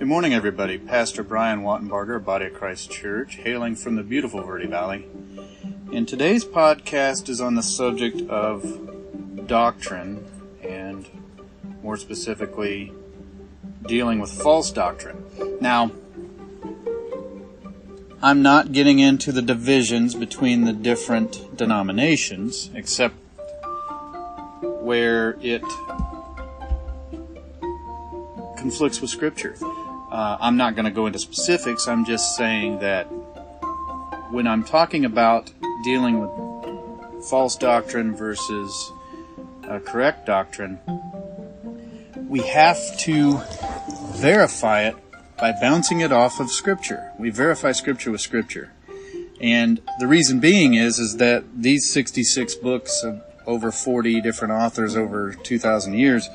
Good morning, everybody. Pastor Brian Wattenbarger, Body of Christ Church, hailing from the beautiful Verde Valley. And today's podcast is on the subject of doctrine, and more specifically, dealing with false doctrine. Now, I'm not getting into the divisions between the different denominations, except where it conflicts with Scripture. Uh, I'm not going to go into specifics. I'm just saying that when I'm talking about dealing with false doctrine versus uh, correct doctrine, we have to verify it by bouncing it off of Scripture. We verify Scripture with Scripture. And the reason being is, is that these 66 books of over 40 different authors over 2,000 years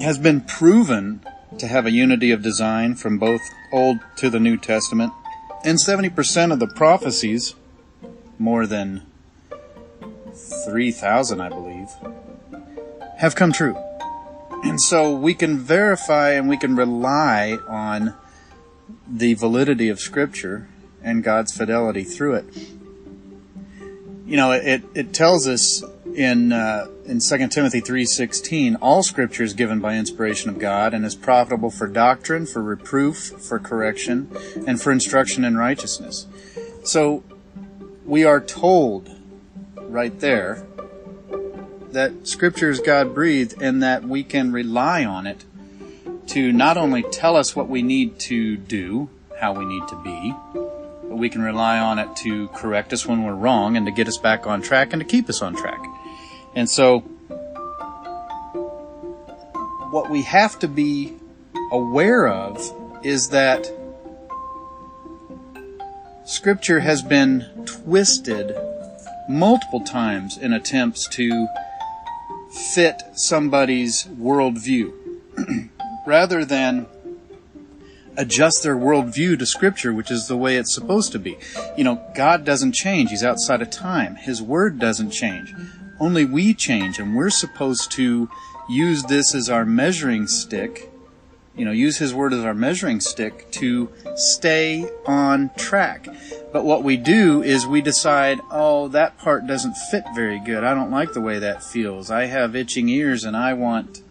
has been proven to have a unity of design from both Old to the New Testament. And 70% of the prophecies, more than 3,000 I believe, have come true. And so we can verify and we can rely on the validity of Scripture and God's fidelity through it. You know, it, it tells us in uh, in 2 Timothy 3:16, all scripture is given by inspiration of God and is profitable for doctrine, for reproof, for correction, and for instruction in righteousness. So we are told right there that scripture is God breathed and that we can rely on it to not only tell us what we need to do, how we need to be, but we can rely on it to correct us when we're wrong and to get us back on track and to keep us on track. And so, what we have to be aware of is that Scripture has been twisted multiple times in attempts to fit somebody's worldview rather than adjust their worldview to scripture, which is the way it's supposed to be. You know, God doesn't change. He's outside of time. His word doesn't change. Only we change and we're supposed to use this as our measuring stick, you know, use his word as our measuring stick to stay on track. But what we do is we decide, oh, that part doesn't fit very good. I don't like the way that feels. I have itching ears and I want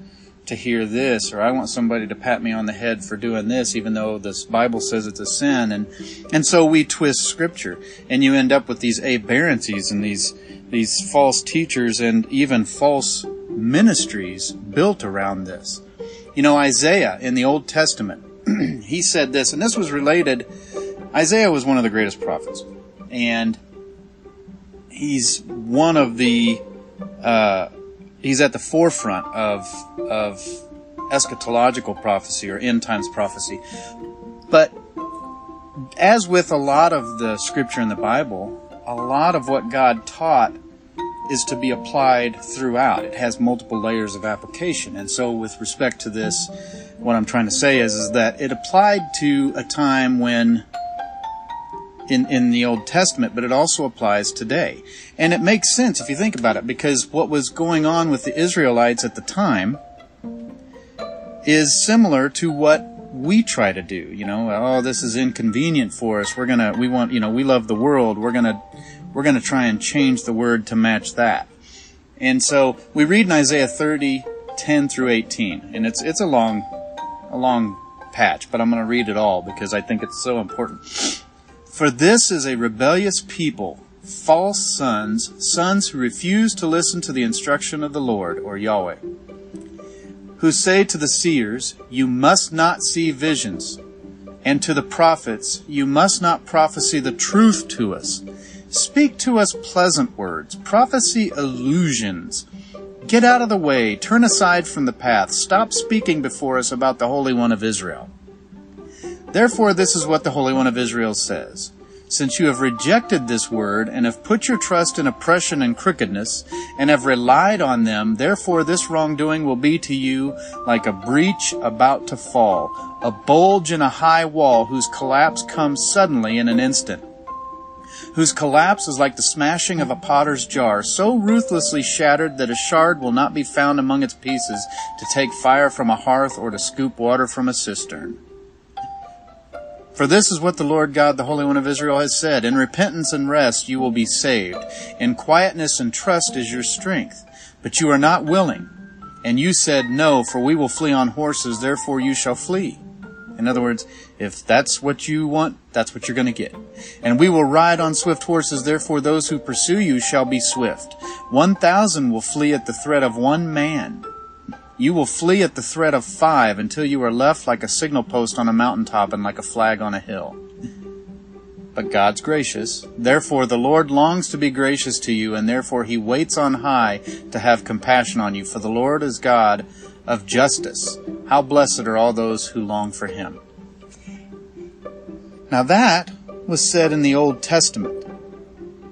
to hear this, or I want somebody to pat me on the head for doing this, even though this Bible says it's a sin. And, and so we twist scripture and you end up with these aberrancies and these, these false teachers and even false ministries built around this. You know, Isaiah in the Old Testament, he said this, and this was related. Isaiah was one of the greatest prophets, and he's one of the uh, he's at the forefront of of eschatological prophecy or end times prophecy. But as with a lot of the scripture in the Bible, a lot of what God taught is to be applied throughout. It has multiple layers of application. And so with respect to this, what I'm trying to say is, is that it applied to a time when in, in the Old Testament, but it also applies today. And it makes sense if you think about it, because what was going on with the Israelites at the time is similar to what we try to do. You know, oh, this is inconvenient for us. We're gonna, we want, you know, we love the world. We're gonna, we're gonna try and change the word to match that. And so we read in Isaiah 30, 10 through 18, and it's, it's a long, a long patch, but I'm gonna read it all because I think it's so important. For this is a rebellious people, false sons, sons who refuse to listen to the instruction of the Lord, or Yahweh, who say to the seers, You must not see visions, and to the prophets, You must not prophesy the truth to us. Speak to us pleasant words, prophecy illusions. Get out of the way, turn aside from the path, stop speaking before us about the Holy One of Israel. Therefore, this is what the Holy One of Israel says. Since you have rejected this word and have put your trust in oppression and crookedness and have relied on them, therefore this wrongdoing will be to you like a breach about to fall, a bulge in a high wall whose collapse comes suddenly in an instant whose collapse is like the smashing of a potter's jar, so ruthlessly shattered that a shard will not be found among its pieces to take fire from a hearth or to scoop water from a cistern. For this is what the Lord God, the Holy One of Israel, has said In repentance and rest you will be saved. In quietness and trust is your strength. But you are not willing. And you said, No, for we will flee on horses, therefore you shall flee. In other words, if that's what you want, that's what you're going to get. And we will ride on swift horses, therefore those who pursue you shall be swift. One thousand will flee at the threat of one man. You will flee at the threat of five until you are left like a signal post on a mountaintop and like a flag on a hill. But God's gracious. Therefore the Lord longs to be gracious to you, and therefore he waits on high to have compassion on you. For the Lord is God of justice. How blessed are all those who long for him. Now that was said in the Old Testament.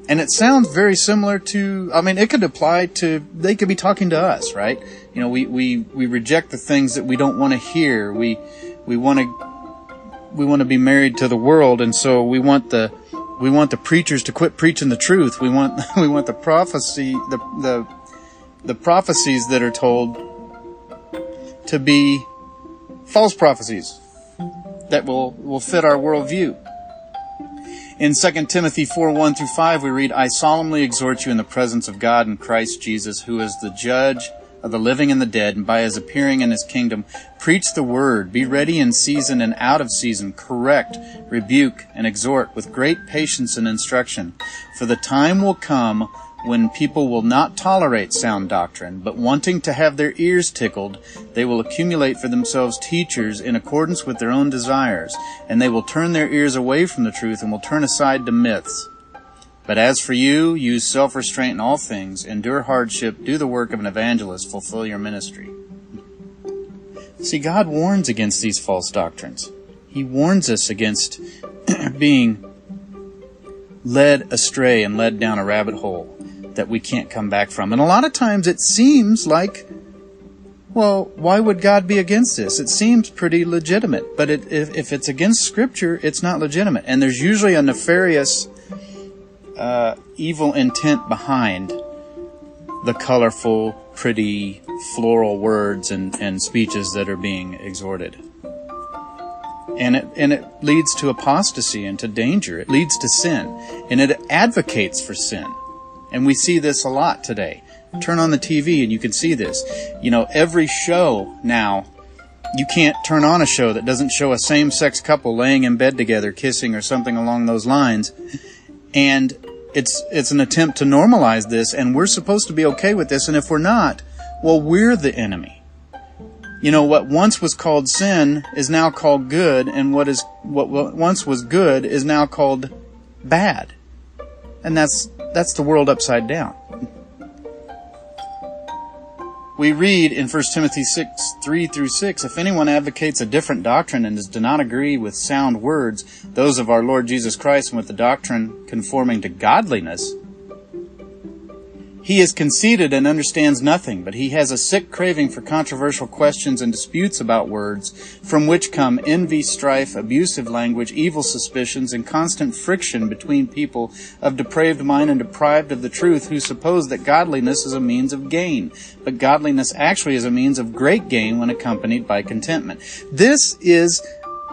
And it sounds very similar to, I mean, it could apply to, they could be talking to us, right? You know, we, we, we reject the things that we don't want to hear. We, we want to, we want to be married to the world. And so we want the, we want the preachers to quit preaching the truth. We want, we want the prophecy, the, the, the prophecies that are told to be false prophecies that will, will fit our worldview. In 2 Timothy 4 1 through 5, we read, I solemnly exhort you in the presence of God and Christ Jesus, who is the judge of the living and the dead, and by his appearing in his kingdom, preach the word, be ready in season and out of season, correct, rebuke, and exhort with great patience and instruction. For the time will come when people will not tolerate sound doctrine, but wanting to have their ears tickled, they will accumulate for themselves teachers in accordance with their own desires, and they will turn their ears away from the truth and will turn aside to myths. But as for you, use self-restraint in all things, endure hardship, do the work of an evangelist, fulfill your ministry. See, God warns against these false doctrines. He warns us against being led astray and led down a rabbit hole that we can't come back from. And a lot of times it seems like, well, why would God be against this? It seems pretty legitimate, but it, if, if, it's against Scripture, it's not legitimate. And there's usually a nefarious, uh, evil intent behind the colorful, pretty, floral words and, and speeches that are being exhorted. And it, and it leads to apostasy and to danger. It leads to sin. And it advocates for sin. And we see this a lot today. Turn on the TV and you can see this. You know, every show now, you can't turn on a show that doesn't show a same sex couple laying in bed together, kissing or something along those lines. And it's, it's an attempt to normalize this and we're supposed to be okay with this. And if we're not, well, we're the enemy. You know, what once was called sin is now called good and what is, what once was good is now called bad. And that's that's the world upside down. We read in 1 Timothy 6, 3 through 6, if anyone advocates a different doctrine and does not agree with sound words, those of our Lord Jesus Christ, and with the doctrine conforming to godliness, he is conceited and understands nothing, but he has a sick craving for controversial questions and disputes about words, from which come envy, strife, abusive language, evil suspicions, and constant friction between people of depraved mind and deprived of the truth, who suppose that godliness is a means of gain, but godliness actually is a means of great gain when accompanied by contentment. This is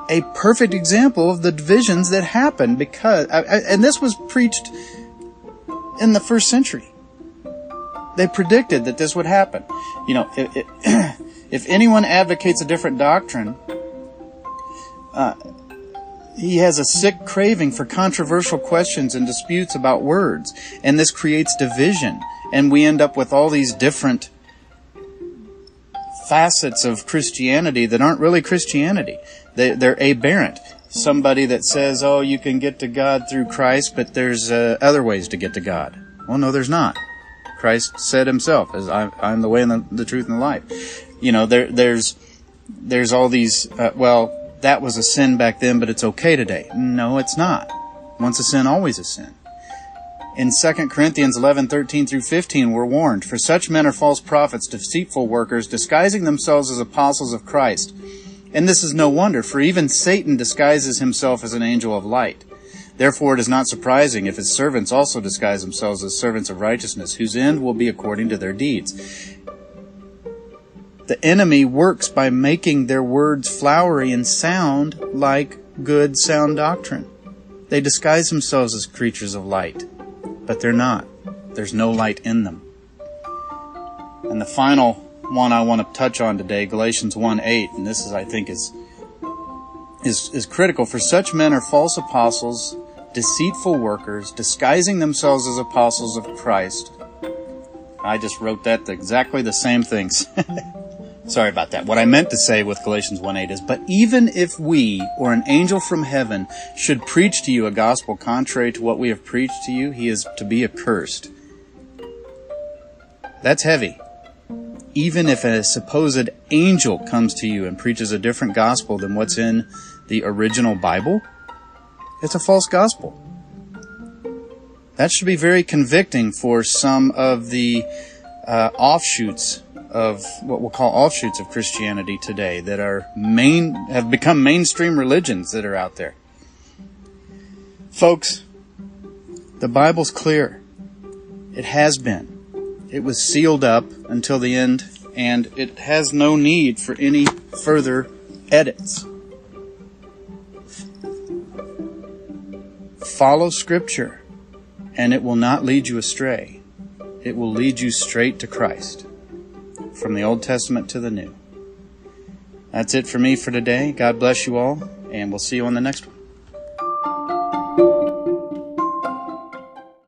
a perfect example of the divisions that happen because, uh, uh, and this was preached in the first century they predicted that this would happen. You know, if, if anyone advocates a different doctrine, uh, he has a sick craving for controversial questions and disputes about words, and this creates division, and we end up with all these different facets of Christianity that aren't really Christianity. They, they're aberrant. Somebody that says, "Oh, you can get to God through Christ, but there's uh, other ways to get to God." Well, no, there's not. Christ said himself, as I'm, I'm the way and the, the, truth and the life. You know, there, there's, there's all these, uh, well, that was a sin back then, but it's okay today. No, it's not. Once a sin, always a sin. In 2 Corinthians 11, 13 through 15, we're warned, For such men are false prophets, deceitful workers, disguising themselves as apostles of Christ. And this is no wonder, for even Satan disguises himself as an angel of light. Therefore it is not surprising if his servants also disguise themselves as servants of righteousness, whose end will be according to their deeds. The enemy works by making their words flowery and sound like good sound doctrine. They disguise themselves as creatures of light, but they're not. There's no light in them. And the final one I want to touch on today, Galatians 1 8, and this is, I think, is, is, is critical. For such men are false apostles, deceitful workers, disguising themselves as apostles of Christ. I just wrote that exactly the same things. Sorry about that. What I meant to say with Galatians 1 8 is, but even if we or an angel from heaven should preach to you a gospel contrary to what we have preached to you, he is to be accursed. That's heavy. Even if a supposed angel comes to you and preaches a different gospel than what's in the original Bible, it's a false gospel. That should be very convicting for some of the uh, offshoots of what we'll call offshoots of Christianity today that are main have become mainstream religions that are out there. Folks, the Bible's clear. It has been. It was sealed up until the end and it has no need for any further edits. Follow scripture and it will not lead you astray. It will lead you straight to Christ from the Old Testament to the New. That's it for me for today. God bless you all, and we'll see you on the next one.